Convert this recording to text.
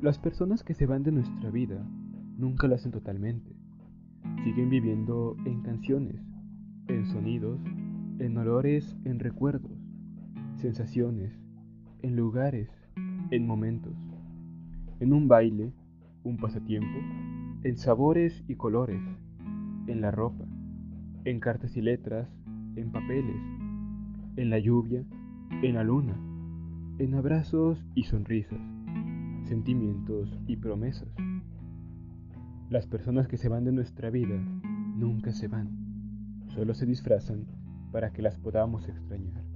Las personas que se van de nuestra vida nunca lo hacen totalmente. Siguen viviendo en canciones, en sonidos, en olores, en recuerdos, sensaciones, en lugares, en momentos, en un baile, un pasatiempo, en sabores y colores, en la ropa, en cartas y letras, en papeles, en la lluvia, en la luna, en abrazos y sonrisas, sentimientos y promesas. Las personas que se van de nuestra vida nunca se van, solo se disfrazan para que las podamos extrañar.